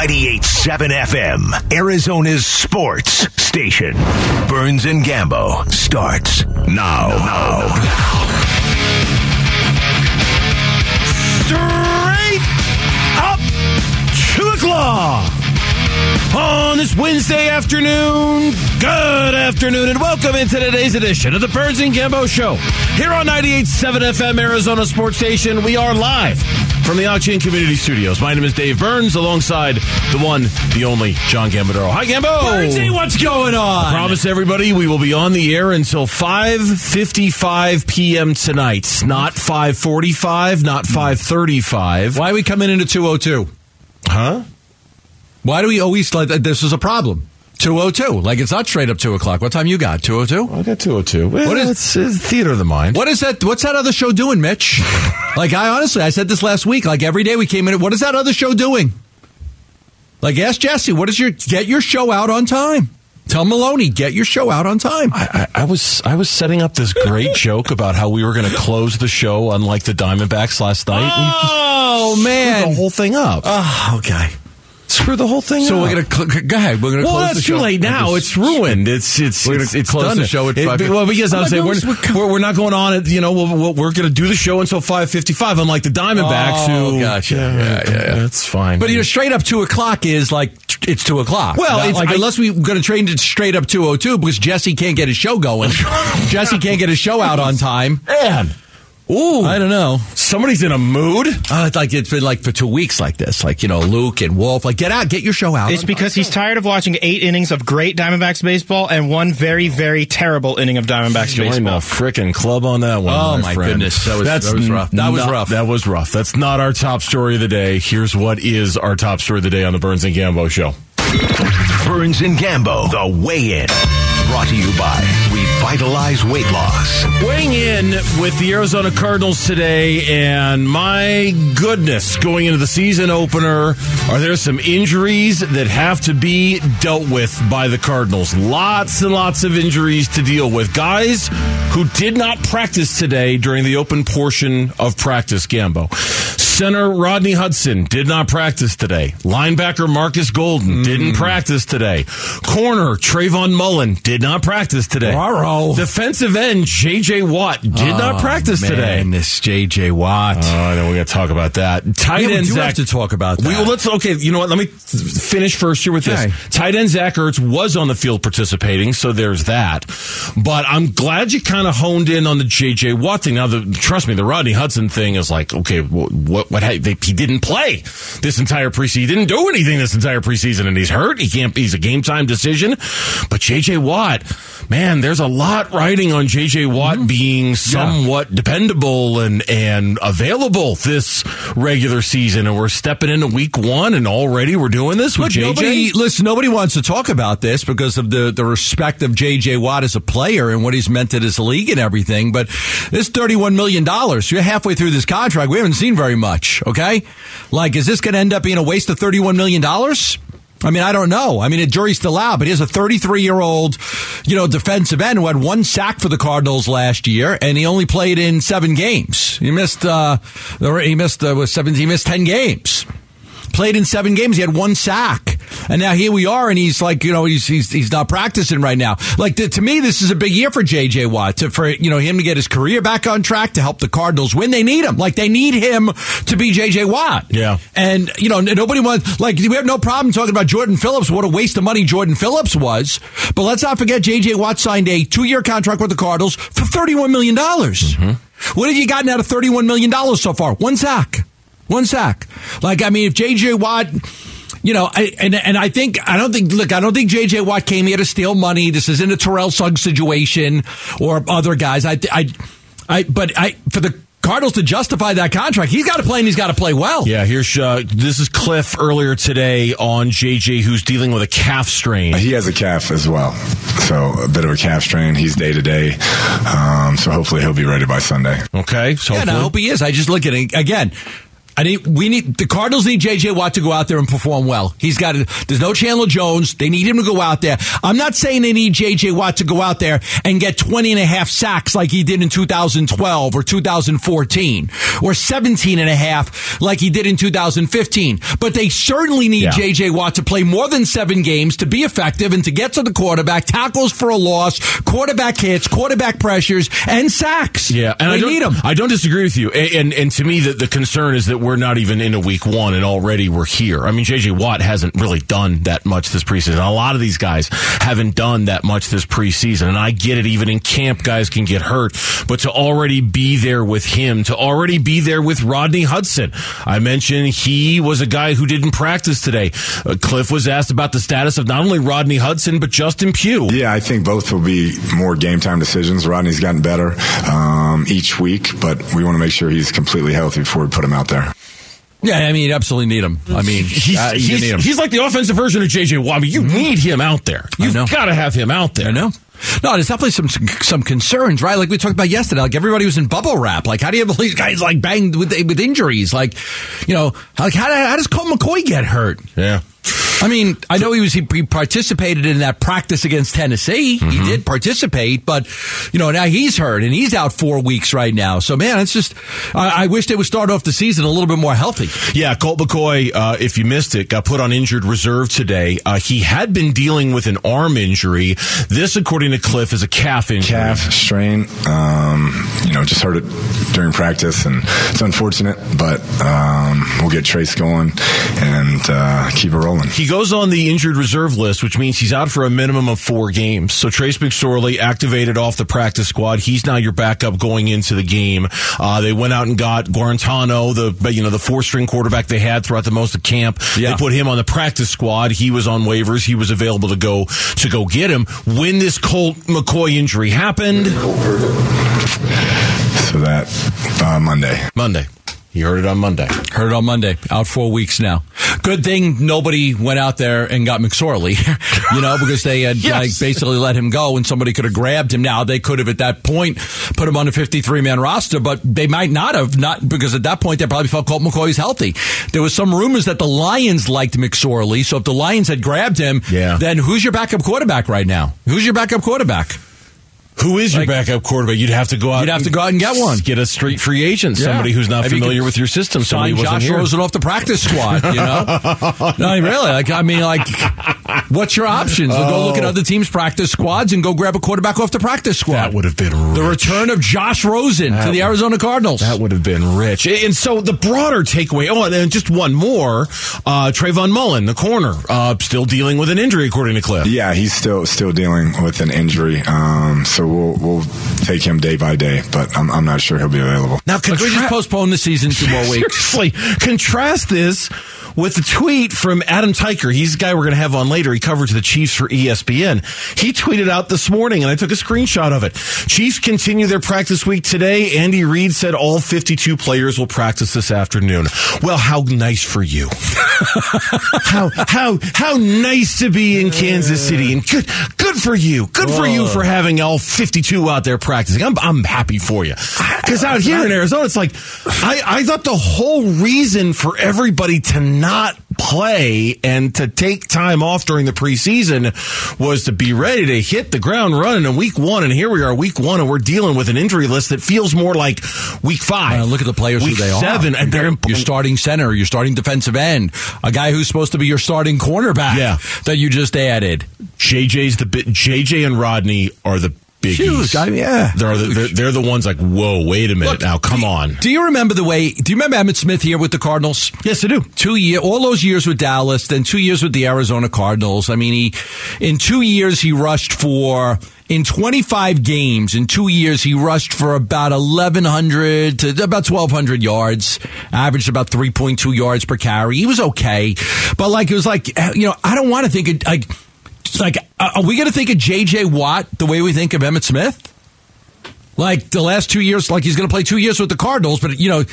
98.7 FM, Arizona's sports station. Burns and Gambo starts now. now. Straight up to the claw on this Wednesday afternoon. Good afternoon, and welcome into today's edition of the Burns and Gambo Show. Here on 98.7 FM, Arizona Sports Station, we are live from the Auction Community Studios. My name is Dave Burns, alongside the one, the only, John Gambadoro. Hi, Gambo! Burnsy, what's going on? I promise everybody we will be on the air until 5.55 p.m. tonight. Not 5.45, not 5.35. Why are we coming into 202? Huh? Why do we always like this is a problem? 202. Like it's not straight up 2 o'clock. What time you got? 202? I got 202. What What is- it's, it's theater of the mind? What is that? What's that other show doing, Mitch? like I honestly, I said this last week. Like every day we came in, what is that other show doing? Like ask Jesse, what is your get your show out on time? Tell Maloney, get your show out on time. I, I, I was I was setting up this great joke about how we were going to close the show unlike the Diamondbacks last night. Oh man. the whole thing up. Oh, okay. Screw the whole thing So up. we're gonna cl- go ahead. We're gonna well, close that's too late now. It's ruined. It's it's We're gonna it's, it's close done. the show at It- five- well, because Oh I'm saying we're, we're we're not going on at you know we're, we're, to do the show until five fifty five. Unlike the Diamondbacks, Oh, who gotcha. Yeah, yeah, yeah. that's fine. But you know, straight up two o'clock is like it's two o'clock. Well, it's- like I- unless we're going to train it straight up two o two because Jesse can't get his show going. Jesse can't get his show out on time. man, ooh, I don't know. somebody's in a mood. Uh, it's like it's been like for two weeks like this. Like you know, Luke and Wolf. Like get out, get your show out. It's because he's tired of watching eight innings of great Diamondbacks baseball and one very, very terrible inning of Diamondbacks Join the baseball. frickin' club on that one. Oh, my, my goodness. That was- That's that was rough. That was not- rough. That was rough. That's not our top story of the day. Here's what is our top story of the day on the Burns and Gambo show. Burns and Gambo, the weigh in. Brought to you by Revitalize Weight Loss. Weighing in with the Arizona Cardinals today, and my goodness, going into the season opener, are there some injuries that have to be dealt with by the Cardinals? Lots and lots of injuries to deal with. Guys who did not practice today during the open portion of practice, Gambo. Center Rodney Hudson did not practice today. Linebacker Marcus Golden didn't mm. practice today. Corner Trayvon Mullen did not practice today. Ruh-roh. Defensive end J.J. Watt did not practice today. Oh, man, this JJ Watt. Oh, I know we got to talk about that. Tight Yeah, end Zach. have to talk about We, well, let's okay. You know what? Let me finish first here with Okay. this. Tight end Zach Ertz was on the field participating, so there's that. But I'm glad you kind of honed in on the J.J. Watt thing. Now, the, trust me, the Rodney Hudson thing is like, okay, what what, what they, he didn't play this entire preseason. He didn't do anything this entire preseason, and he's hurt. He can't. He's a game time decision. But J.J. Watt, man, there's a lot riding on J.J. Watt Mm-hmm. being somewhat dependable and and available this regular season, and we're stepping into week one, and already we're doing this with Look, JJ. nobody, listen, nobody wants to talk about this because of the, the respect of J.J. Watt as a player and what he's meant to this league and everything. But this $31 million, you're halfway through this contract. We haven't seen very much, okay? Like, is this going to end up being a waste of $31 million? I mean, I don't know. I mean, the jury's still out, but he's a 33 year old, you know, defensive end who had one sack for the Cardinals last year, and he only played in seven games. He missed, uh, he missed, uh, was seven, he missed 10 games played in seven games. He had one sack, and now here we are, and he's like, you know, he's he's, he's not practicing right now. Like to, to me, this is a big year for J.J. Watt to for you know him to get his career back on track to help the Cardinals win. They need him, like they need him to be J.J. Watt. Yeah. and you know nobody wants like we have no problem talking about Jordan Phillips. What a waste of money Jordan Phillips was, but let's not forget J.J. Watt signed a two year contract with the Cardinals for thirty one million dollars. Mm-hmm. What have you gotten out of thirty one million dollars so far? One sack. One sack. Like, I mean, if J.J. Watt, you know, I, and and I think I don't think look, I don't think J.J. Watt came here to steal money. This isn't a Terrell Suggs situation or other guys. I, I, I, but I for the Cardinals to justify that contract, he's got to play and he's got to play well. Yeah, here's uh, this is Cliff earlier today on JJ, who's dealing with a calf strain. He has a calf as well, so a bit of a calf strain. He's day to day, um, so hopefully he'll be ready by Sunday. Okay, so Yeah, and I hope he is. I just look at it again. I need we need the Cardinals need JJ Watt to go out there and perform well. He's got to, there's no Chandler Jones. They need him to go out there. I'm not saying they need JJ Watt to go out there and get 20 and a half sacks like he did in 2012 or 2014 or 17 and a half like he did in 2015. But they certainly need Yeah. JJ Watt to play more than 7 games to be effective and to get to the quarterback, tackles for a loss, quarterback hits, quarterback pressures and sacks. Yeah, and they I don't, need him. I don't disagree with you. And, and and to me, the, the concern is that we're not even into week one, and already we're here. I mean, JJ Watt hasn't really done that much this preseason. A lot of these guys haven't done that much this preseason, and I get it. Even in camp, guys can get hurt, but to already be there with him, to already be there with Rodney Hudson, I mentioned he was a guy who didn't practice today. Uh, Cliff was asked about the status of not only Rodney Hudson but Justin Pugh. Yeah, I think both will be more game time decisions. Rodney's gotten better um, each week, but we want to make sure he's completely healthy before we put him out there. Yeah, I mean, you absolutely need him. I mean, He's, uh, you he's, need him. he's like the offensive version of JJ Watt. I mean, you need him out there. You've got to have him out there. I know. No, there's definitely some some concerns, right? Like we talked about yesterday. Like everybody was in bubble wrap. Like how do you have all these guys like banged with with injuries? Like you know, like how, how does Colt McCoy get hurt? Yeah. I mean, I know he was he, he participated in that practice against Tennessee. He did participate, but you know now he's hurt and he's out four weeks right now. So man, it's just I, I wish they would start off the season a little bit more healthy. Yeah, Colt McCoy, uh, if you missed it, got put on injured reserve today. Uh, he had been dealing with an arm injury. This, according to Cliff, is a calf injury. Calf strain, um, you know, just heard it during practice, and it's unfortunate, but um, we'll get Trace going and uh, keep it rolling. He goes on the injured reserve list, which means he's out for a minimum of four games. So Trace McSorley activated off the practice squad. He's now your backup going into the game. Uh, they went out and got Guarantano, the you know the four string quarterback they had throughout the most of camp. Yeah. They put him on the practice squad. He was on waivers. He was available to go to go get him when this Colt McCoy injury happened. So that uh, Monday. Monday. He heard it on Monday. Heard it on Monday. Out four weeks now. Good thing nobody went out there and got McSorley, you know, because they had Yes. like basically let him go and somebody could have grabbed him. Now they could have at that point put him on a 53 man roster, but they might not have, not because at that point they probably felt Colt McCoy was healthy. There was some rumors that the Lions liked McSorley. So if the Lions had grabbed him, Yeah. then who's your backup quarterback right now? Who's your backup quarterback? Who is your Like- backup quarterback? You'd have to go out. You'd have to go out and get one. Get a street free agent, Yeah. somebody who's not Maybe you familiar could with your system. Somebody Sign who wasn't Josh here. Rosen off the practice squad, you know? no, really. Like, I mean, like, what's your options? Go look at other teams' practice squads and go grab a quarterback off the practice squad. That would have been the return of Josh Rosen to the Arizona Cardinals. That would have been rich. And so the broader takeaway. Oh, and then just one more. Uh, Trayvon Mullen, the corner, uh, still dealing with an injury, according to Cliff. Yeah, he's still still dealing with an injury, um, so we'll we'll take him day by day, but I'm, I'm not sure he'll be available. Now, Like, we just postpone the season two more weeks. Seriously, contrast this with the tweet from Adam Teicher. He's the guy we're going to have on later. He covers the Chiefs for ESPN. He tweeted out this morning, and I took a screenshot of it. Chiefs continue their practice week today. Andy Reid said all 52 players will practice this afternoon. Well, how nice for you. how how how nice to be in Kansas City, and good good for you. Good for you for having all 52 out there practicing. I'm I'm happy for you. Because out here in Arizona, it's like I I thought the whole reason for everybody to not play and to take time off during the preseason was to be ready to hit the ground running in week one. And here we are, week one, and we're dealing with an injury list that feels more like week five. Uh, look at the players week who they are. seven, and they're your starting center, your starting defensive end, a guy who's supposed to be your starting cornerback Yeah. that you just added. JJ's the bit. JJ and Rodney are the biggies. Huge. I mean, yeah. They're the, they're, they're the ones like, whoa, wait a minute Look, now, come on. Do you remember the way? Do you remember Emmitt Smith here with the Cardinals? Yes, I do. Two year, all those years with Dallas, then two years with the Arizona Cardinals. I mean, he in two years he rushed for in 25 games. In two years, he rushed for about 1,100 to about 1,200 yards, averaged about 3.2 yards per carry. He was okay, but like it was like you know, I don't want to think of like like uh, are we going to think of J.J. Watt the way we think of Emmitt Smith? Like the last two years, like he's going to play two years with the Cardinals, but you know,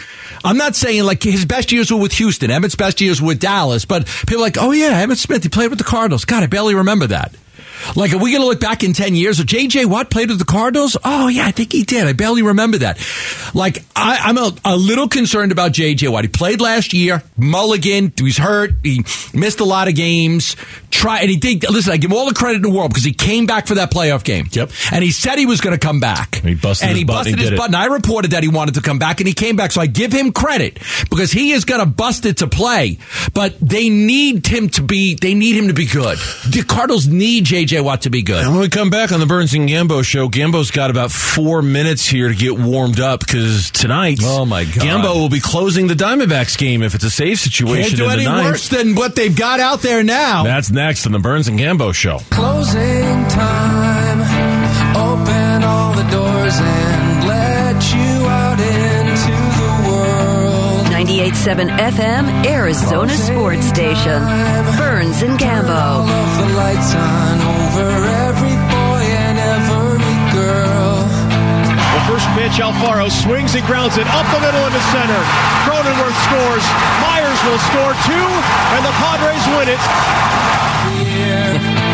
I'm not saying like his best years were with Houston. Emmitt's best years were with Dallas, but people are like, oh yeah, Emmitt Smith, he played with the Cardinals. God, I barely remember that. Like, are we going to look back in 10 years? Or J.J. Watt played with the Cardinals? Oh, yeah, I think he did. I barely remember that. Like, I, I'm a, a little concerned about J.J. Watt. He played last year, mulligan, he was hurt, he missed a lot of games. Try, and he did, listen, I give him all the credit in the world because he came back for that playoff game. Yep. And he said he was going to come back. He busted and he busted his butt. And I reported that he wanted to come back and he came back. So I give him credit because he is going to bust it to play. But they need him to be, they need him to be good. The Cardinals need J.J. Watt to be good. And when we come back on the Burns and Gambo show, Gambo's got about four minutes here to get warmed up because tonight, Oh, my God. Gambo will be closing the Diamondbacks game if it's a safe situation Can't do in the any ninth. worse than what they've got out there now. That's next on the Burns and Gambo show. Closing time. Open all the doors and let you 98.7 FM, Arizona Sports Station. Burns and All Gambo. the lights on over every boy and every girl. The first pitch, Alfaro swings and grounds it up the middle into center. Cronenworth scores. Myers will score two, and the Padres win it.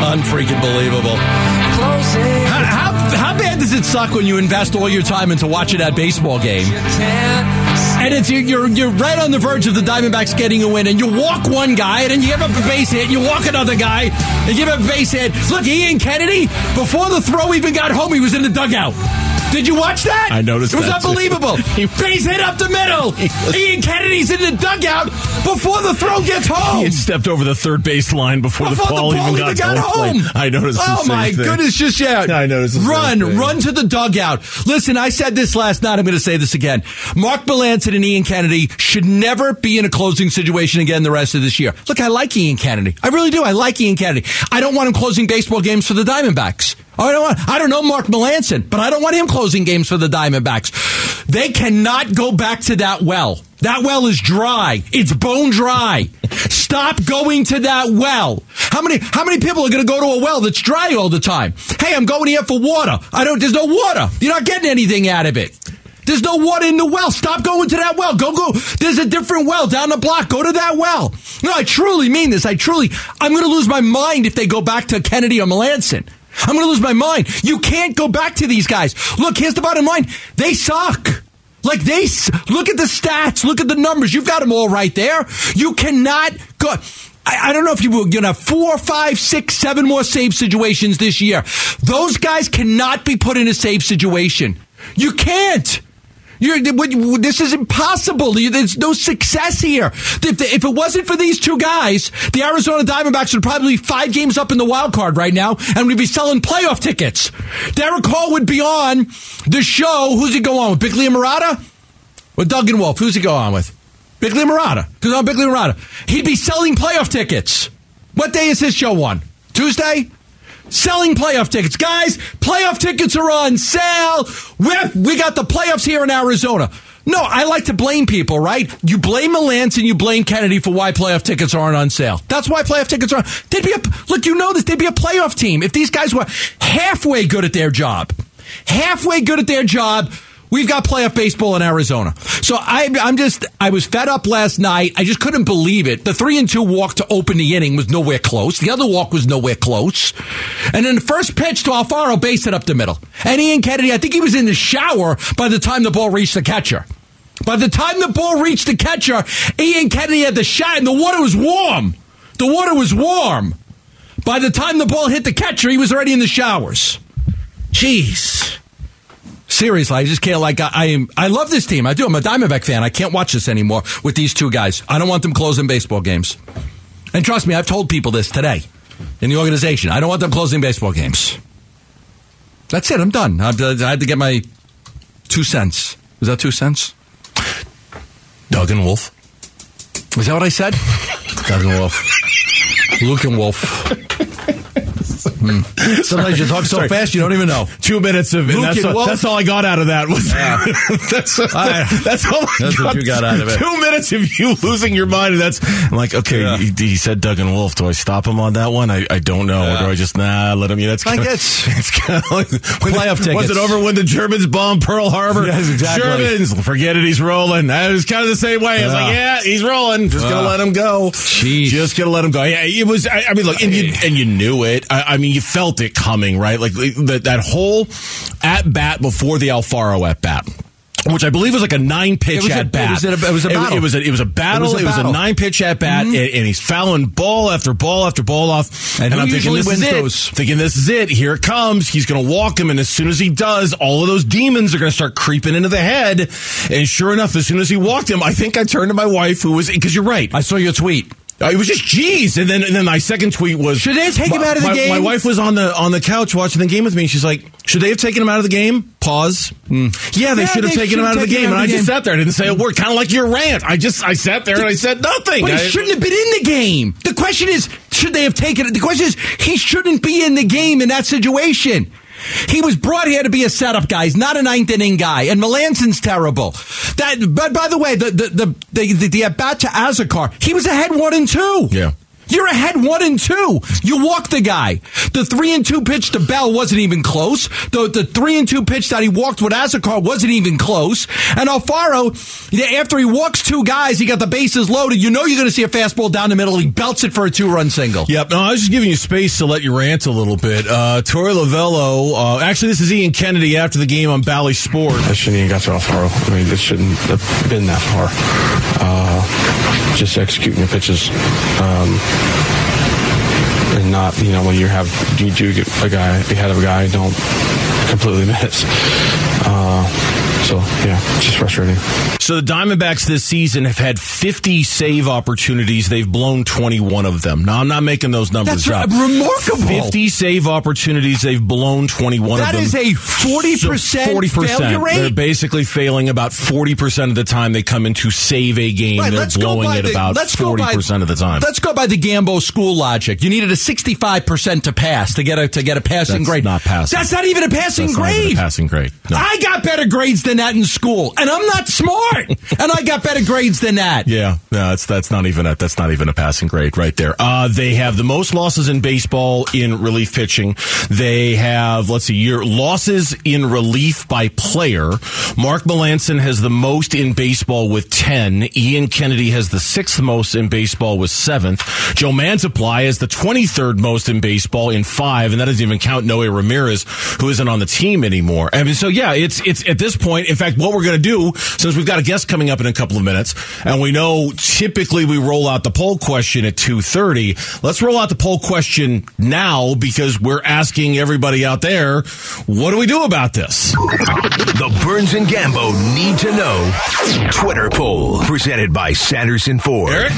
Unfreaking believable. How, how, how bad does it suck when you invest all your time into watching that baseball game? And it's you're, you're you're right on the verge of the Diamondbacks getting a win, and you walk one guy, and then you give up a base hit, and you walk another guy, and you give up a base hit. Look, Ian Kennedy, before the throw even got home, he was in the dugout. Did you watch that? I noticed It was unbelievable. He- base hit up the middle. was- Ian Kennedy's in the dugout before the throw gets home. He had stepped over the third base line before, Before the ball, even got, got home. I noticed. the Oh my thing. goodness, just yeah. I noticed the Run, run to the dugout. Listen, I said this last night. I'm going to say this again. Mark Melancon and Ian Kennedy should never be in a closing situation again the rest of this year. Look, I like Ian Kennedy. I really do. I like Ian Kennedy. I don't want him closing baseball games for the Diamondbacks. I don't want. I don't know Mark Melancon, but I don't want him closing games for the Diamondbacks. They cannot go back to that well. That well is dry. It's bone dry. Stop going to that well. How many how many people are going to go to a well that's dry all the time? Hey, I'm going here for water. I don't there's no water. You're not getting anything out of it. There's no water in the well. Stop going to that well. Go go. There's a different well down the block. Go to that well. No, I truly mean this. I truly I'm going to lose my mind if they go back to Kennedy or Melancon. I'm going to lose my mind. You can't go back to these guys. Look, here's the bottom line. They suck. Like they look at the stats, look at the numbers. You've got them all right there. You cannot go. I, I don't know if you will. You have four, five, six, seven more save situations this year. Those guys cannot be put in a save situation. You can't. You're, this is impossible. There's no success here. If, if it wasn't for these two guys, the Arizona Diamondbacks would probably be five games up in the wild card right now, and we'd be selling playoff tickets. Derrick Hall would be on the show. Who's he go on with? Bickley and Marotta? With Doug and Wolf? Who's he go on with? Bickley and Marotta. Because on Bickley and Marotta. He'd be selling playoff tickets. What day is his show on? Tuesday? Selling playoff tickets. Guys, playoff tickets are on sale. Whip, we got the playoffs here in Arizona. No, I like to blame people, right? You blame Melancon you blame Kennedy for why playoff tickets aren't on sale. That's why playoff tickets are on. They'd be a, look, you know this, they'd be a playoff team if these guys were halfway good at their job. Halfway good at their job. We've got playoff baseball in Arizona. So I, I'm just, I was fed up last night. I just couldn't believe it. The three and two walk to open the inning was nowhere close. The other walk was nowhere close. And then the first pitch to Alfaro base it up the middle. And Ian Kennedy, I think he was in the shower by the time the ball reached the catcher. By the time the ball reached the catcher, Ian Kennedy had the shot and the water was warm. The water was warm. By the time the ball hit the catcher, he was already in the showers. Jeez. Seriously, I just can't like I, I. I love this team. I do. I'm a Diamondback fan. I can't watch this anymore with these two guys. I don't want them closing baseball games. And trust me, I've told people this today in the organization. I don't want them closing baseball games. That's it. I'm done. I had to get my two cents. Is that two cents? Doug and Wolf. Is that what I said? Doug and Wolf. Luke and Wolf. Hmm. Sometimes you talk so Sorry. fast you don't even know. Two minutes of it. That's, all, that's all I got out of that. Was that's I- that's all. I That's what you got out of it. Two minutes of you losing your mind. And that's I'm like okay. Yeah. He, he said Doug and Wolf. Do I stop him on that one? I, I don't know. Or do I just nah let him? Yeah, that's I kinda, guess. it's kind of like Playoff the, Was it over when the Germans bombed Pearl Harbor? Yes, exactly. Germans, forget it. He's rolling. It was kind of the same way. I was like, yeah, he's rolling. Just gonna Ah. let him go. Jeez. Just gonna let him go. Yeah, it was. I, I mean, look, and you and you knew it. I, I mean, you felt it coming, right? Like that that whole at bat before the Alfaro at bat. Which I believe was like a nine pitch a- at bat. it was a- it was a battle. It, was a it was a battle. It was a It was a, nine pitch at bat, mm-hmm. and, and he's fouling ball after ball after ball off. And who I'm thinking this is it. those? Thinking this is it. Here it comes. He's going to walk him, and as soon as he does, all of those demons are going to start creeping into the head. And sure enough, as soon as he walked him, I think I turned to my wife, who was because you're right. I saw your tweet. Uh, It was just geez, and then and then my second tweet was Should they take him my- out of the my- game? My wife was on the on the couch watching the game with me. and She's like, "Should they have taken him out of the game?" Pause. Yeah, they Yeah, should have they taken him should out of the have taken game, him and I of just game. sat there. I didn't say a word. Kind of like your rant. I just I sat there and I said nothing. But he I- shouldn't have been in the game. The question is, should they have taken it? The question is, he shouldn't be in the game in that situation. He was brought here to be a setup guy. He's not a ninth inning guy. And Melancon's terrible. That, but by the way, the the the the, the, the at bat to Azocar, he was ahead one and two. Yeah. You're ahead one and two. You walk the guy. The three and two pitch to Bell wasn't even close. The the three and two pitch that he walked with Azocar wasn't even close. And Alfaro, after he walks two guys, he got the bases loaded. You know you're going to see a fastball down the middle. He belts it for a two run single. Yep. No, I was just giving you space to let you rant a little bit. Uh, Torey Lovullo. Uh, actually, this is Ian Kennedy after the game on Bally Sport. I shouldn't even got to Alfaro. I mean, it shouldn't have been that far. Uh, just executing your pitches. Um, and not, you know, when you have, you do get a guy ahead of a guy, don't completely miss. Uh, so, yeah, it's just frustrating. So the Diamondbacks this season have had 50 save opportunities. They've blown 21 of them. Now I'm not making those numbers That's up. re- remarkable. 50 save opportunities. They've blown 21 That of them. is a 40% failure rate? They're basically failing about 40% of the time they come in to save a game. Right, They're blowing it the- about let's go by- 40% of the time. Let's go by the Gambo school logic. You needed a 65% to pass to get a to get a passing That's grade. not passing. That's not even a passing That's not even a grade. passing grade. No. I got better grades than that in school, and I'm not smart, and I got better grades than that. Yeah, no, that's that's not even a that's not even a passing grade right there. Uh, they have the most losses in baseball in relief pitching. They have let's see, your losses in relief by player. Mark Melancon has the most in baseball with ten. Ian Kennedy has the sixth most in baseball with seventh. Joe Mantiply is the twenty third most in baseball in five, and that doesn't even count Noe Ramirez, who isn't on the team anymore. I mean, so yeah, it's it's at this point. In fact, what we're going to do since we've got a guest coming up in a couple of minutes, and we know typically we roll out the poll question at two thirty. Let's roll out the poll question now because we're asking everybody out there, what do we do about this? The Burns and Gambo need to know Twitter poll presented by Sanderson Ford. Eric,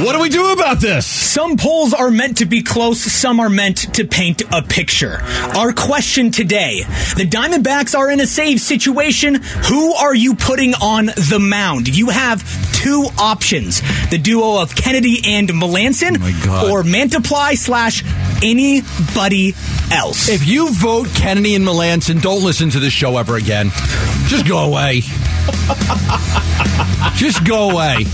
what do we do about this? Some polls are meant to be close, some are meant to paint a picture. Our question today the Diamondbacks are in a save situation. Who are you putting on the mound? You have two options the duo of Kennedy and Melancon, oh God. or Mantiply slash anybody else. If you vote Kennedy and Melancon, don't listen to this show ever again. Just go away. Just go away.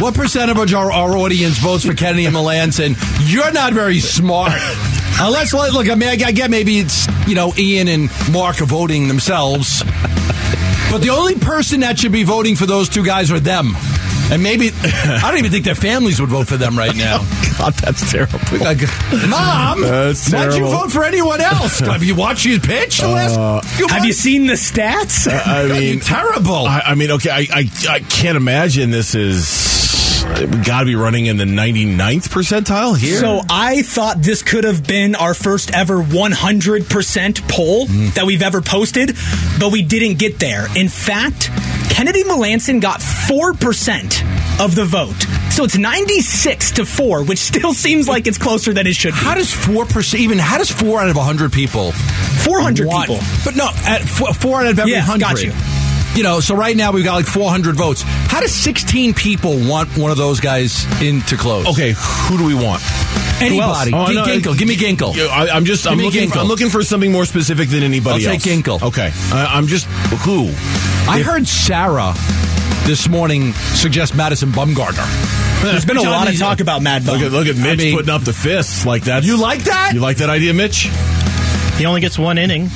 What percent of our, our audience votes for Kennedy and Melancon? You're not very smart. Uh, Unless, like, look, I mean, I get maybe it's, you know, Ian and Mark are voting themselves. But the only person that should be voting for those two guys are them. And maybe, I don't even think their families would vote for them right now. God, that's terrible. Like, Mom, That's why'd you vote for anyone else? Have you watched his pitch? the last uh, few Have you seen the stats? I mean, terrible. I, I mean, okay, I, I I can't imagine this is. We got to be running in the 99th percentile here. So I thought this could have been our first ever 100% poll Mm. that we've ever posted, but we didn't get there. In fact, Kennedy Melancon got 4% of the vote. So it's 96 to 4, which still seems like it's closer than it should be. how does four percent? Even how does four out of hundred people? 400 want- people. But no, at four, four out of every Yeah, hundred. got you. You know, so right now we've got like 400 votes. How does 16 people want one of those guys in to close? okay, who do we want? Anybody. Oh, Gi- no, Ginkel. Give me Ginkel. I, I'm just. I'm looking. For, I'm looking for something more specific than anybody I'll else. take Ginkel. Okay, I, I'm just who. I heard Sarah this morning suggest Madison Bumgarner. There's been a lot of talk about Mad Bum. Look at look at Mitch mean- putting up the fists like that. You like that? You like that idea, Mitch? He only gets one inning.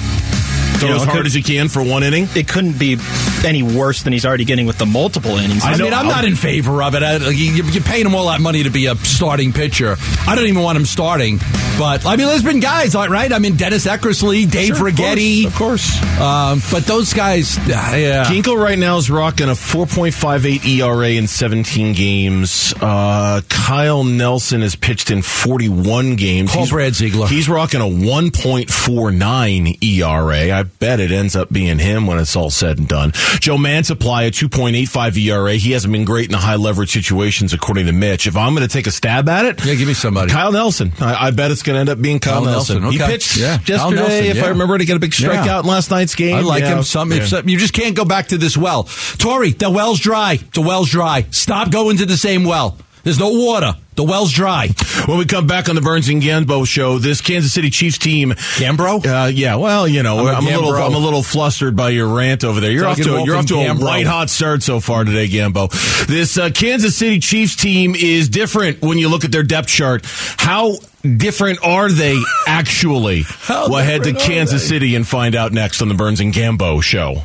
Know, as hard could- as you can for one inning. It couldn't be any worse than he's already getting with the multiple innings. I, know- mean, I'm not in favor of it. I, you, you're paying him all that money to be a starting pitcher. I don't even want him starting. But I mean, there's been guys, right? I mean, Dennis Eckersley, Dave Sure, of course, of course. Um, but those guys, yeah. Ginkel right now is rocking a 4.58 ERA in 17 games. Uh, Kyle Nelson has pitched in 41 games. Paul he's, Brad Ziegler. He's rocking a 1.49 ERA. I bet it ends up being him when it's all said and done. Joe Mantiply, a 2.85 ERA. He hasn't been great in the high leverage situations, according to Mitch. If I'm going to take a stab at it, yeah, give me somebody. Kyle Nelson. I, I bet it's going to end up being Kyle, Kyle Nelson. Nelson, He pitched Yeah, yesterday, Nelson, if yeah. I remember, to get a big strikeout Yeah. in last night's game. I like him. Some, some- you just can't go back to this well. Torey, the well's dry. The well's dry. Stop going to the same well. There's no water. The well's dry. When we come back on the Burns and Gambo show, this Kansas City Chiefs team, Gambro? uh, yeah, well, you know, I'm I'm, a little, I'm a little flustered by your rant over there. You're off to, a- you're off to a white hot start so far today, Gambo. This uh, Kansas City Chiefs team is different when you look at their depth chart. How different are they actually? How we'll head to Kansas they? City and find out next on the Burns and Gambo show.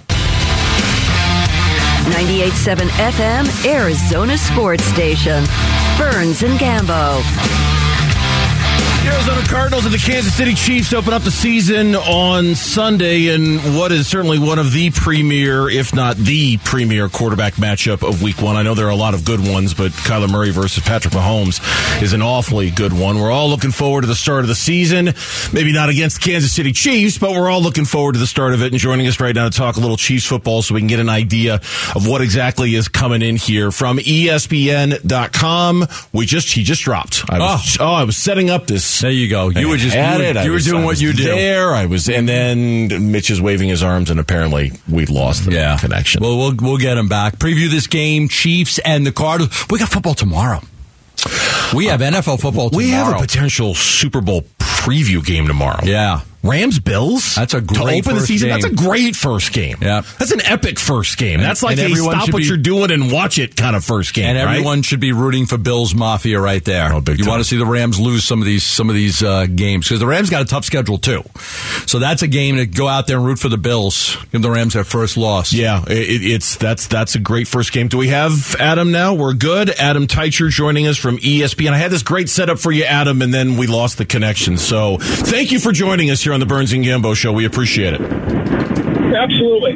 98.7 FM, Arizona Sports Station. Burns and Gambo. Arizona Cardinals and the Kansas City Chiefs open up the season on Sunday in what is certainly one of the premier, if not the premier quarterback matchup of week one. I know there are a lot of good ones, but Kyler Murray versus Patrick Mahomes is an awfully good one. We're all looking forward to the start of the season. Maybe not against the Kansas City Chiefs, but we're all looking forward to the start of it. And joining us right now to talk a little Chiefs football so we can get an idea of what exactly is coming in here from ESPN.com. We just, he just dropped. I was, oh, oh I was setting up this There you go. You were just you were, it. You were was- doing I what you do. There, I was, and then Mitch is waving his arms, and apparently we lost the Yeah, connection. Well, we'll we'll get him back. Preview this game: Chiefs and the Cardinals. We got football tomorrow. We have NFL football tomorrow. we have a potential Super Bowl preview game tomorrow. yeah. Rams Bills. That's a to great open the first season. game. That's a great first game. Yeah. that's an epic first game. And- that's like a stop what be- you're doing and watch it kind of first game. And right? everyone should be rooting for Bills Mafia right there. Oh, big you want to see the Rams lose some of these some of these uh, games because the Rams got a tough schedule too. So that's a game to go out there and root for the Bills. Give the Rams their first loss. Yeah, it, it's that's that's a great first game. Do we have Adam now? We're good. Adam Teicher joining us from ESPN. I had this great setup for you, Adam, and then we lost the connection. So thank you for joining us here on the Burns and Gambo show. We appreciate it. Absolutely.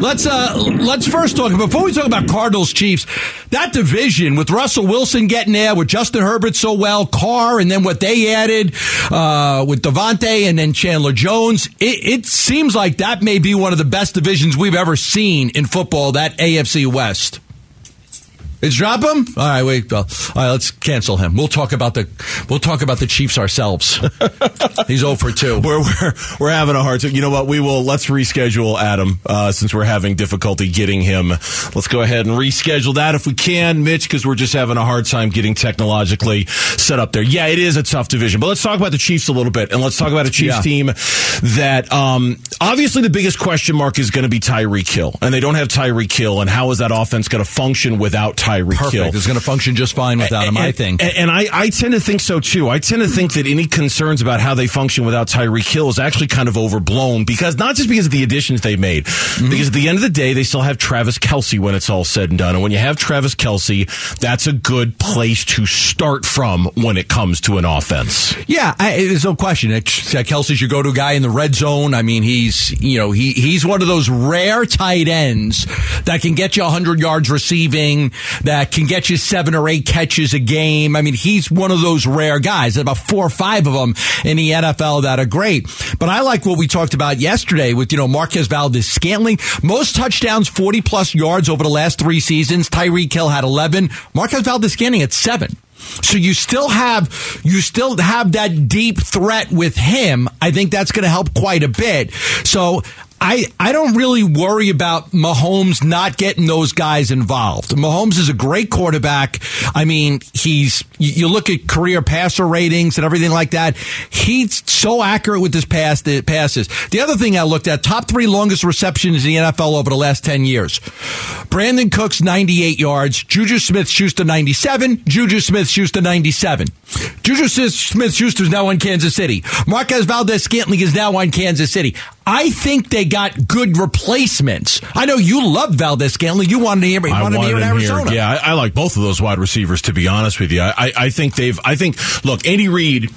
Let's uh let's first talk before we talk about Cardinals Chiefs. That division with Russell Wilson getting there, with Justin Herbert so well, Carr, and then what they added uh, with Davante and then Chandler Jones. It, it seems like that may be one of the best divisions we've ever seen in football. That AFC West. It's drop him. All right, wait. Well, all right, let's cancel him. We'll talk about the we'll talk about the Chiefs ourselves. He's 0 for 2. We're, we're we're having a hard time. You know what? We will let's reschedule Adam uh, since we're having difficulty getting him. Let's go ahead and reschedule that if we can, Mitch, because we're just having a hard time getting technologically set up there. Yeah, it is a tough division, but let's talk about the Chiefs a little bit, and let's talk about a Chiefs Yeah. team that um, obviously the biggest question mark is going to be Tyreek Hill, and they don't have Tyreek Hill, and how is that offense going to function without Tyreek Perfect. Hill? It's going to function just fine without him, I think. And, and I, I tend to think so too. I tend to think that any concerns about how they function without Tyreek Hill is actually kind of overblown because not just because of the additions they made, Mm-hmm. because at the end of the day, they still have Travis Kelce when it's all said and done. And when you have Travis Kelce, that's a good place to start from when it comes to an offense. Yeah, I, there's no question. It's- uh, Kelce's your go-to guy in the red zone. I mean, he's you know he he's one of those rare tight ends that can get you 100 yards receiving, that can get you seven or eight catches a game. I mean, he's one of those rare guys. About four or five of them in the NFL that are great. But I like what we talked about yesterday with you know Marquez Valdes Scantling. Most touchdowns, 40 plus yards over the last three seasons. Tyreek Hill had 11. Marquez Valdes Scantling at seven. So you still have you still have that deep threat with him. I think that's going to help quite a bit. So I I don't really worry about Mahomes not getting those guys involved. Mahomes is a great quarterback. I mean, he's you, look at career passer ratings and everything like that. He's so accurate with his pass the passes. The other thing I looked at top three longest receptions in the NFL over the last ten years. Brandin Cooks 98 yards. Juju Smith Schuster 97. Juju Smith Schuster 97. Juju Smith Schuster is now on Kansas City. Marquez Valdes Scantling is now on Kansas City. I think they got good replacements. I know you loved Valdes Scantling. You wanted to hear, you wanted hear in Arizona. Here. Yeah, I, I like both of those wide receivers. To be honest with you, I, I, I think they've. I think look, Andy Reid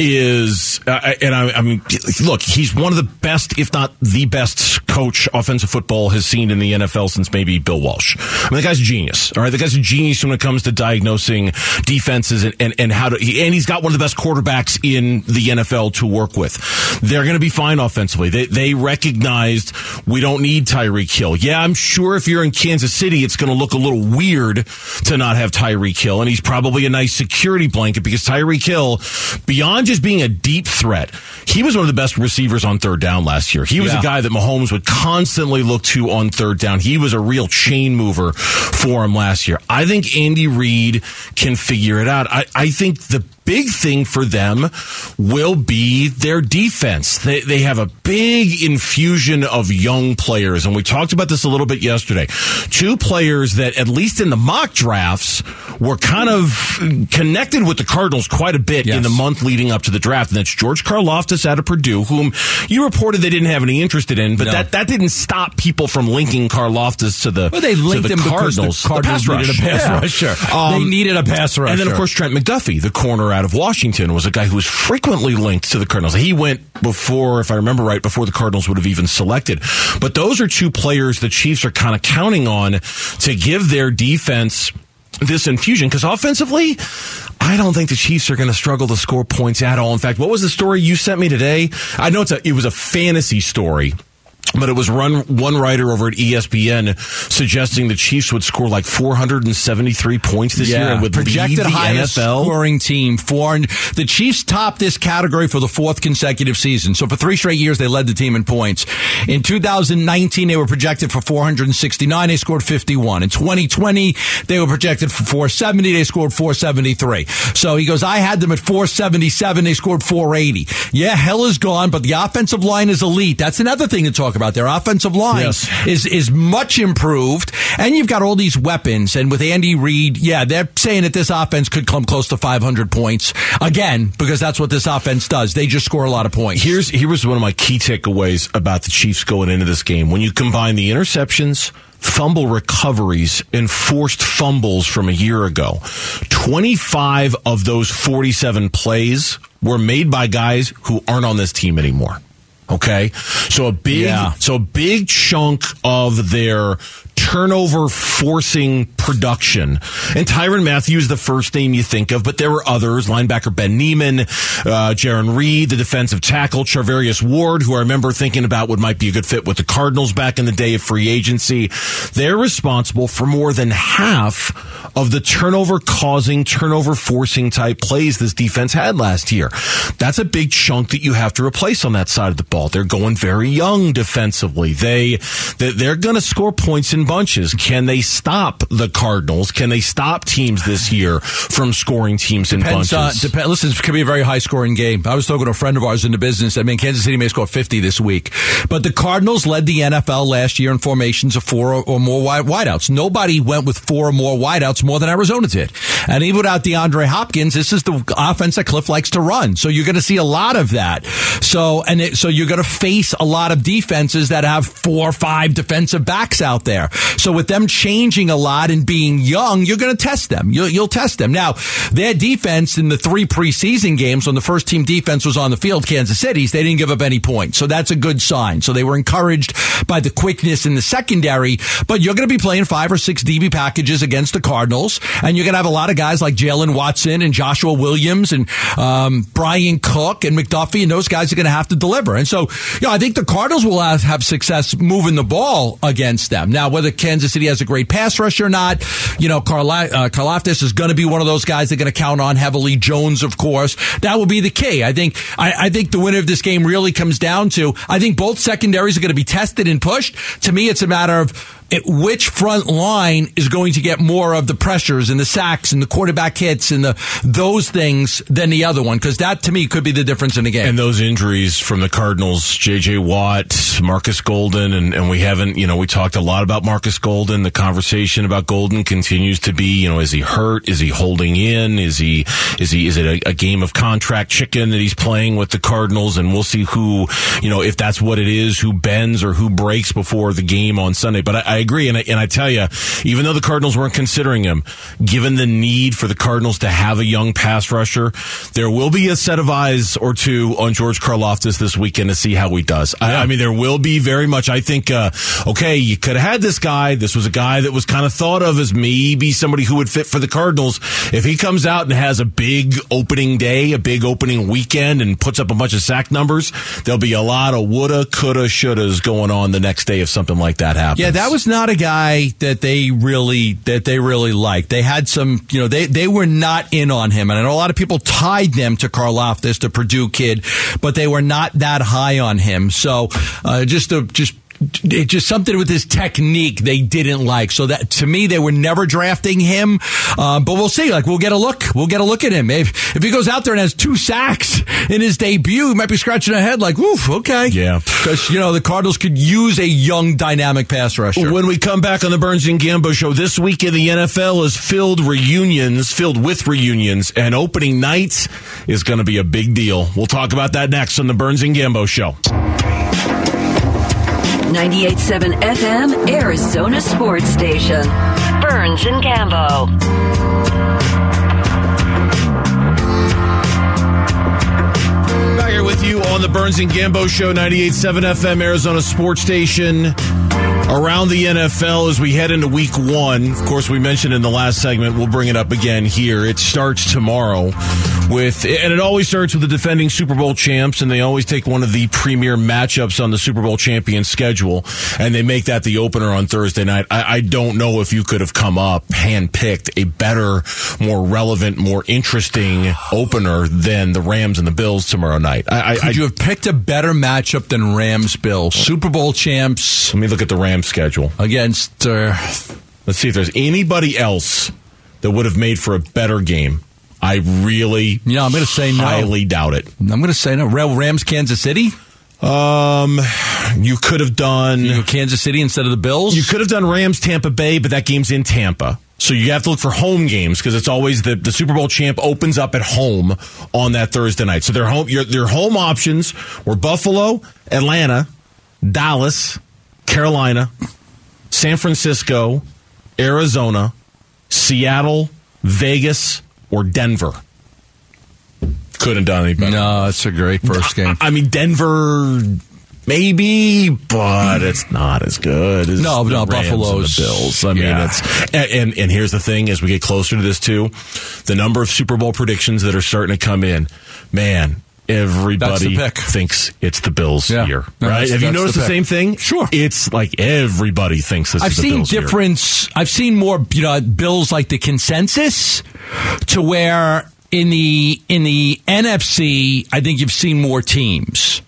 is, uh, and I, I mean, look, he's one of the best, if not the best coach offensive football has seen in the NFL since maybe Bill Walsh. I mean, the guy's a genius. All right, the guy's a genius when it comes to diagnosing defenses and, and, and how to, and he's got one of the best quarterbacks in the NFL to work with. They're going to be fine offensively. They, they recognized we don't need Tyreek Hill. Yeah, I'm sure if you're in Kansas City, it's going to look a little weird to not have Tyreek Hill, and he's probably a nice security blanket because Tyreek Hill, beyond just being a deep threat, he was one of the best receivers on third down last year. He was Yeah. a guy that Mahomes would constantly look to on third down. He was a real chain mover for him last year. I think Andy Reid can figure it out. I, I think the big thing for them will be their defense. They, they have a big infusion of young players, and we talked about this a little bit yesterday. Two players that, at least in the mock drafts, were kind of connected with the Cardinals quite a bit in the month leading up to the draft, and that's George Karlaftis out of Purdue, whom you reported they didn't have any interest in, but No. that, that didn't stop people from linking Karlaftis to the, Well, they to linked the him Cardinals. the Cardinals pass needed a pass Yeah. rusher. They um, needed a pass rusher. And then, of course, Trent McDuffie, the corner out of Washington, was a guy who was frequently linked to the Cardinals. He went before, if I remember right, before the Cardinals would have even selected. But those are two players the Chiefs are kind of counting on to give their defense this infusion because offensively, I don't think the Chiefs are going to struggle to score points at all. In fact, what was the story you sent me today? I know it's a, it was a fantasy story. But it was run one writer over at ESPN suggesting the Chiefs would score like 473 points this year and would projected lead the highest NFL. scoring team. Four, the Chiefs topped this category for the fourth consecutive season. So for three straight years, they led the team in points. In 2019, they were projected for 469. They scored 51. In 2020, they were projected for 470. They scored 473. So he goes, I had them at 477. They scored 480. Yeah, hell is gone, but the offensive line is elite. That's another thing to talk about. Their offensive line Yes. is is much improved, and you've got all these weapons. And with Andy Reid, yeah, they're saying that this offense could come close to 500 points again because that's what this offense does. They just score a lot of points. Here's here was one of my key takeaways about the Chiefs going into this game. When you combine the interceptions, fumble recoveries, and forced fumbles from a year ago, 25 of those 47 plays were made by guys who aren't on this team anymore. Okay, so a big, Yeah. so a big chunk of their turnover forcing production. And Tyrann Mathieu is the first name you think of, but there were others. Linebacker Ben Niemann, uh, Jarran Reed, the defensive tackle, Charvarius Ward, who I remember thinking about would might be a good fit with the Cardinals back in the day of free agency. They're responsible for more than half of the turnover causing, turnover forcing type plays this defense had last year. That's a big chunk that you have to replace on that side of the ball. They're going very young defensively. They, they- they're going to score points in bunches. Can they stop the Cardinals? Can they stop teams this year from scoring teams in Depends on, bunches? depend, listen, it could be a very high scoring game. I was talking to a friend of ours in the business. I mean, Kansas City may score 50 this week. But the Cardinals led the NFL last year in formations of four or, or more wide, wideouts. Nobody went with four or more wideouts more than Arizona did. And even without DeAndre Hopkins, this is the offense that Cliff likes to run. So you're going to see a lot of that. So, and it, so you're going to face a lot of defenses that have four or five defensive backs out there. So with them changing a lot and being young, you're going to test them. You'll, you'll test them. Now, their defense in the three preseason games when the first team defense was on the field, Kansas City's, they didn't give up any points. So that's a good sign. So they were encouraged by the quickness in the secondary, but you're going to be playing five or six DB packages against the Cardinals, and you're going to have a lot of guys like Jaylen Watson and Joshua Williams and um, Bryan Cook and McDuffie, and those guys are going to have to deliver. And so, you know, I think the Cardinals will have, have success moving the ball against them. Now, whether Kansas City has a great pass rush or not, you know, Carla, uh, is going to be one of those guys they're going to count on heavily. Jones, of course, that will be the key. I think. I, I think the winner of this game really comes down to. I think both secondaries are going to be tested and pushed. To me, it's a matter of which front line is going to get more of the pressures and the sacks and the quarterback hits and the those things than the other one because that to me could be the difference in the game. and those injuries from the Cardinals Cardinals, J.J. Watt, Marcus Golden, and, and we haven't, you know, we talked a lot about Marcus Golden. The conversation about Golden continues to be, you know, is he hurt? Is he holding in? Is he, is he, is it a, a game of contract chicken that he's playing with the Cardinals? And we'll see who, you know, if that's what it is, who bends or who breaks before the game on Sunday. But I, I agree. And I, and I tell you, even though the Cardinals weren't considering him, given the need for the Cardinals to have a young pass rusher, there will be a set of eyes or two on George Karlaftis this weekend to see how he does. I, I mean, there will be very much. I think, uh, okay, you could have had this guy. This was a guy that was kind of thought of as maybe somebody who would fit for the Cardinals. If he comes out and has a big opening day, a big opening weekend, and puts up a bunch of sack numbers, there'll be a lot of woulda, coulda, shouldas going on the next day if something like that happens. Yeah, that was not a guy that they really that they really liked. They had some, you know, they they were not in on him, and I know a lot of people tied them to Karlaftis, the Purdue kid, but they were not that high on him. So uh, just to just it just something with his technique they didn't like. So that to me, they were never drafting him. Uh, but we'll see. Like we'll get a look. We'll get a look at him. If if he goes out there and has two sacks in his debut, he might be scratching a head like, "Oof, okay." Yeah, because you know the Cardinals could use a young, dynamic pass rusher. When we come back on the Burns and Gambo show this week in the NFL is filled reunions, filled with reunions, and opening night is going to be a big deal. We'll talk about that next on the Burns and Gambo show. 98.7 FM, Arizona Sports Station. Burns and Gambo. Back here with you on the Burns and Gambo Show, 98.7 FM, Arizona Sports Station. Around the NFL as we head into week one. Of course, we mentioned in the last segment, we'll bring it up again here. It starts tomorrow with, and it always starts with the defending Super Bowl champs, and they always take one of the premier matchups on the Super Bowl champion schedule, and they make that the opener on Thursday night. I, I don't know if you could have come up, handpicked a better, more relevant, more interesting opener than the Rams and the Bills tomorrow night. I, I, Could you have picked a better matchup than Rams Bills? Super Bowl champs. Let me look at the Rams schedule against. Uh, Let's see if there's anybody else that would have made for a better game. I really, yeah, I'm going to say no. highly doubt it. I'm going to say no. Rams, Kansas City. Um, you could have done you Kansas City instead of the Bills. You could have done Rams, Tampa Bay, but that game's in Tampa. So you have to look for home games because it's always the, the Super Bowl champ opens up at home on that Thursday night. So their home your their home options were Buffalo, Atlanta, Dallas, Carolina, San Francisco, Arizona, Seattle, Vegas, or Denver. Couldn't have done any better. No, it's a great first game. I mean, Denver, maybe, but it's not as good as No, the no, Rams and Buffalo's- the Bills. I mean, it's and, and and here's the thing: as we get closer to this, too, the number of Super Bowl predictions that are starting to come in, man. Everybody That's the pick. thinks it's the Bills Yeah. year, No, right? Have you noticed the the, same thing? Sure. It's like everybody thinks this I've is the seen Bills year. difference. I've seen more, you know, Bills like the consensus to where in the in the NFC, I think you've seen more teams.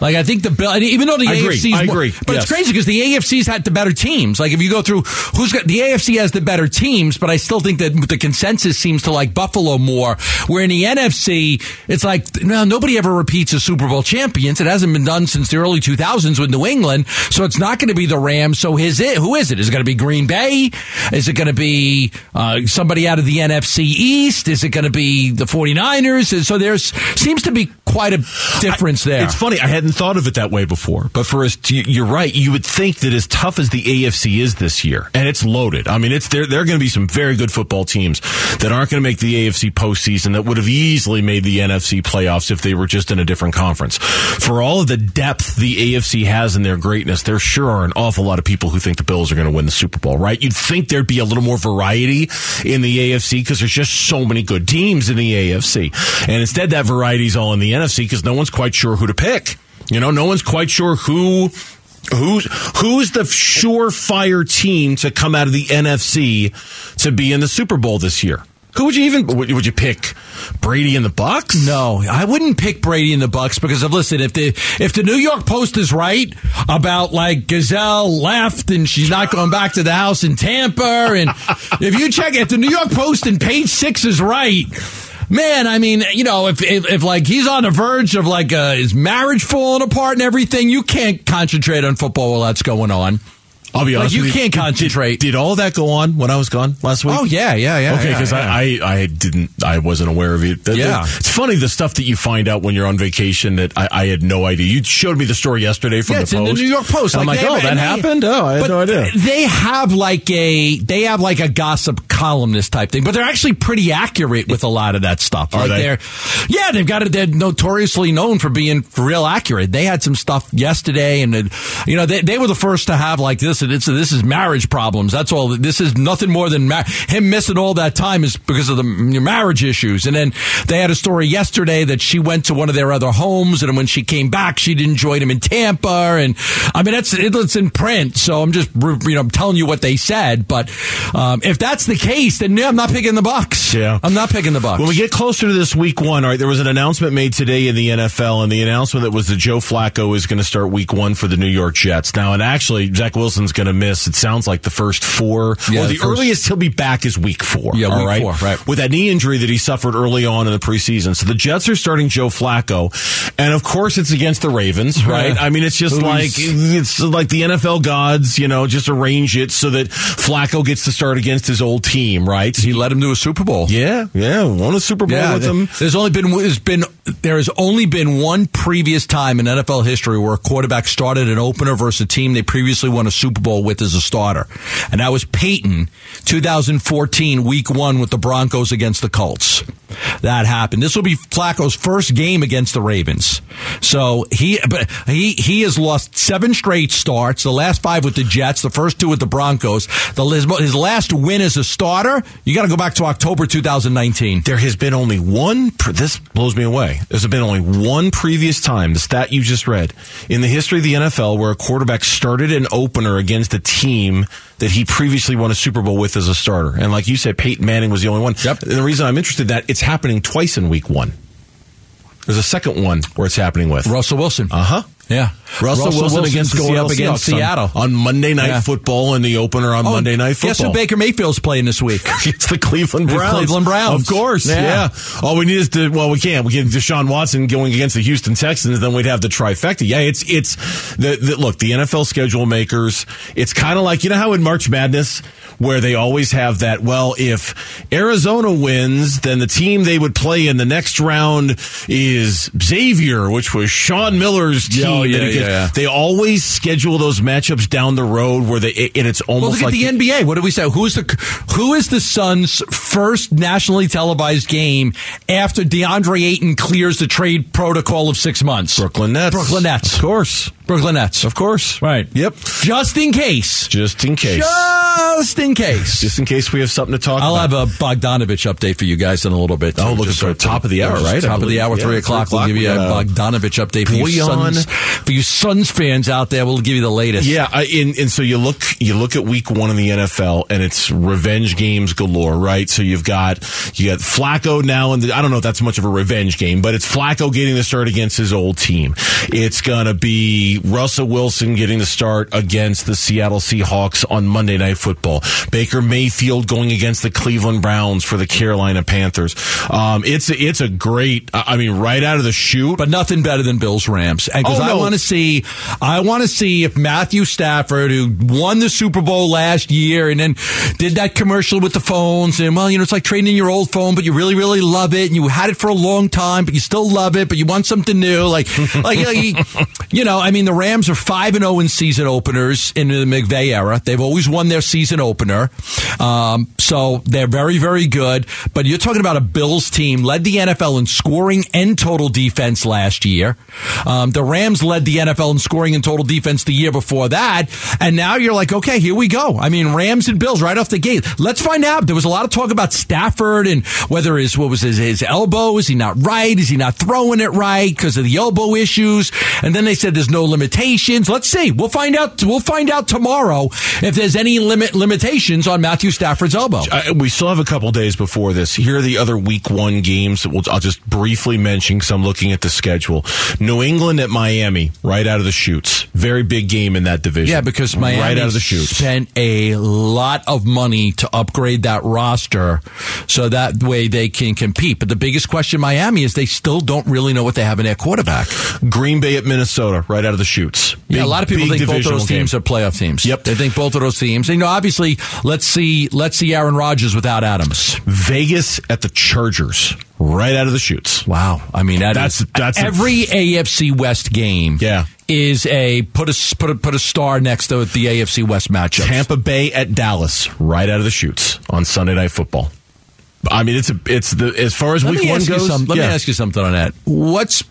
Like I think the Bill, even though the I agree. AFC's I more- agree. but Yes. it's crazy because the AFC's had the better teams. Like if you go through who's got the AFC has the better teams, but I still think that the consensus seems to like Buffalo more. Where in the NFC, it's like no, nobody ever repeats as Super Bowl champions. It hasn't been done since the early 2000s with New England, so it's not going to be the Rams. So is it? Who is it? Is it going to be Green Bay? Is it going to be uh, somebody out of the NFC East? Is it going to be the 49ers? And so there's seems to be quite a difference there. It's funny. I hadn't thought of it that way before. But for us, you're right. You would think that as tough as the AFC is this year, and it's loaded. I mean, it's there. There are going to be some very good football teams that aren't going to make the AFC postseason that would have easily made the NFC playoffs if they were just in a different conference. For all of the depth the AFC has in their greatness, there sure are an awful lot of people who think the Bills are going to win the Super Bowl. Right? You'd think there'd be a little more variety in the AFC because there's just so many good teams in the AFC, and instead that variety's all in the NFC because no one's quite sure who to pick. You know, no one's quite sure who who's who's the surefire team to come out of the NFC to be in the Super Bowl this year. Who would you even would, you pick? Brady and the Bucs? No, I wouldn't pick Brady and the Bucs because of listen, if the if the New York Post is right about like Gisele left and she's not going back to the house in Tampa, and if you check if the New York Post and Page Six is right. Man, I mean, you know, if, if, if like he's on the verge of like uh, his marriage falling apart and everything, you can't concentrate on football while that's going on. I'll be Like, honest. you with can't Did- concentrate. Did, all that go on when I was gone last week? Oh yeah, yeah, yeah. okay, because yeah. I, I I didn't I wasn't aware of it. Yeah. it's funny the stuff that you find out when you're on vacation that I, I had no idea. You showed me the story yesterday from Yeah, the it's in the New York Post. I'm like, they- oh, that they- happened. Oh, I had no idea. They have like a they have like a gossip columnist type thing, but they're actually pretty accurate with a lot of that stuff. Are like they? are yeah, they've got it. They're notoriously known for being real accurate. They had some stuff yesterday, and it, you know they, they were the first to have like this. And it's this is marriage problems. That's all. This is nothing more than ma- him missing all that time is because of the marriage issues. And then they had a story yesterday that she went to one of their other homes, and when she came back, she didn't join him in Tampa. And I mean, that's it's in print, so I'm just you know I'm telling you what they said. But um, if that's the case, then yeah, I'm not picking the Bucs. Yeah. I'm not picking the Bucs. When we get closer to this week one, all right, there was an announcement made today in the NFL, and the announcement that was that Joe Flacco is going to start week one for the New York Jets. Now, and actually, Zach Going to miss, it sounds like the first four, Yeah, or the the, first- earliest he'll be back is week four. Yeah, all week right? four, right. With that knee injury that he suffered early on in the preseason. So the Jets are starting Joe Flacco, and of course it's against the Ravens, right? I mean, it's just Who's- like, it's like the NFL gods, you know, just arrange it so that Flacco gets to start against his old team, right? he led him to a Super Bowl. Yeah, yeah, won a Super Bowl with there- him. There's only been there's been there has only been one previous time in NFL history where a quarterback started an opener versus a team they previously won a Super Bowl with as a starter, and that was Peyton, 2014, Week One with the Broncos against the Colts. That happened. This will be Flacco's first game against the Ravens. So he but he he has lost seven straight starts. The last five with the Jets, the first two with the Broncos. The his, his last win as a starter. You got to go back to October 2019. There has been only one. This blows me away. There's been only one previous time, the stat you just read, in the history of the NFL where a quarterback started an opener against a team that he previously won a Super Bowl with as a starter. And like you said, Peyton Manning was the only one. Yep. And the reason I'm interested in that it's happening twice in Week One. There's a second one where it's happening with Russell Wilson. Uh huh. Yeah. Russell, Wilson, against going Seattle up against Seahawks Seattle. on, Monday Night Yeah. Football and the opener on Oh, Monday Night Football. Guess who Baker Mayfield's playing this week? It's the Cleveland The Browns. Cleveland Browns. Of course. Yeah. Yeah. All we need is to, well, we can't. We get Deshaun Watson going against the Houston Texans, then we'd have the trifecta. Yeah, it's, it's, the, the look, the NFL schedule makers, it's kind of like, you know how in March Madness, where they always have that, well, if Arizona wins, then the team they would play in the next round is Xavier, which was Sean Miller's team. Yeah, oh, yeah, gets- yeah. They always schedule those matchups down the road where they, and it's Well, almost look at like the NBA. What did we say? Who's the who is the Suns' first nationally televised game after DeAndre Ayton clears the trade protocol of six months? Brooklyn Nets. Brooklyn Nets. Of course. Brooklyn Nets. Of course. Right. Yep. Just in case. Just in case. Just in case. Just in case we have something to talk I'll about. have a Bogdanovic update for you guys in a little bit. Oh, looking Just for top of the hour, right? Top of the hour, Yeah, three three o'clock. We'll give you a uh, Bogdanovic update for you. Suns. For you Suns fans out there, we'll give you the latest. Yeah, I, and, and so you look you look at week one in the NFL, and it's revenge games galore, right? So you've got you got Flacco now, and I don't know if that's much of a revenge game, but it's Flacco getting the start against his old team. It's gonna be Russell Wilson getting the start against the Seattle Seahawks on Monday Night Football. Baker Mayfield going against the Cleveland Browns for the Carolina Panthers. Um, it's a, it's a great, I mean, right out of the chute. but nothing better than Bills Rams. And because Oh, I want to see, I want to see if Matthew Stafford, who won the Super Bowl last year and then did that commercial with the phones, and well, you know, it's like trading in your old phone, but you really, really love it, and you had it for a long time, but you still love it, but you want something new, like, like, you know, you know, I mean, the Rams are five and zero in season openers in the McVay era. They've always won their season opener, um, so they're very, very good. But you're talking about a Bills team led the NFL in scoring and total defense last year. Um, the Rams led the NFL in scoring and total defense the year before that, and now you're like, okay, here we go. I mean, Rams and Bills right off the gate. Let's find out. There was a lot of talk about Stafford and whether his what was his, his elbow is he not right? Is he not throwing it right because of the elbow issues? And then they said there's no limitations. Let's see. We'll find out. We'll find out tomorrow if there's any limit limitations on Matthew Stafford's elbow. I, we still have a couple days before this. Here are the other week one games that we'll, I'll just briefly mention because I'm looking at the schedule. New England at Miami, right out of the chutes. Very big game in that division. Yeah, because Miami right out of the chutes. spent a lot of money to upgrade that roster so that way they can compete. But the biggest question Miami is they still don't really know what they have in their quarterback. Green Bay at Minnesota, right out of the chutes. yeah, a lot of people think both of those teams game. are playoff teams. Yep. they think both of those teams. And, you know, obviously, let's see, let's see Aaron Rodgers without Adams. Vegas at the Chargers, right out of the chutes. Wow, I mean that That's- is- that's a- every AFC West game. Yeah. is a put a put a put a star next to the AFC West matchup. Tampa Bay at Dallas, right out of the chutes on Sunday Night Football. I mean, it's a, it's the as far as Let week one goes. something. Let yeah. me ask you something on that. What's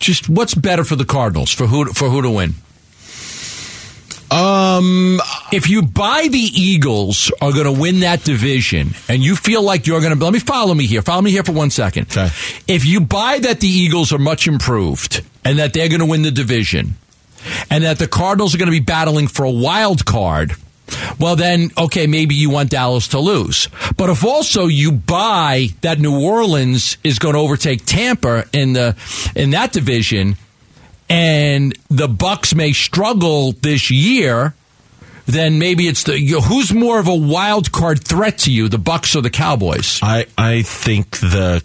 just what's better for the Cardinals for who for who to win? Um, if you buy the Eagles are going to win that division, and you feel like you're going to let me follow me here. Follow me here for one second. Okay. If you buy that the Eagles are much improved and that they're going to win the division, and that the Cardinals are going to be battling for a wild card. Well, then, okay, maybe you want Dallas to lose. But if also you buy that New Orleans is going to overtake Tampa in the in that division, and the Bucs may struggle this year, then maybe it's the you know, who's more of a wild card threat to you, the Bucs or the Cowboys? I I think the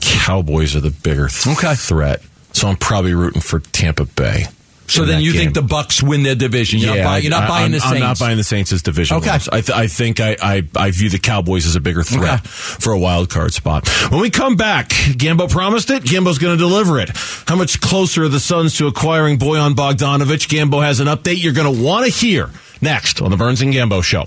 Cowboys are the bigger th- Okay. threat. So I'm probably rooting for Tampa Bay. So then you game. think the Bucs win their division? You're not, buy, you're not I- buying I'm, the Saints. I'm not buying the Saints as division. Okay. I, th- I think I, I, I view the Cowboys as a bigger threat Okay. for a wild card spot. When we come back, Gambo promised it. Gambo's going to deliver it. How much closer are the Suns to acquiring Bojan Bogdanovic? Gambo has an update you're going to want to hear next on the Burns and Gambo Show.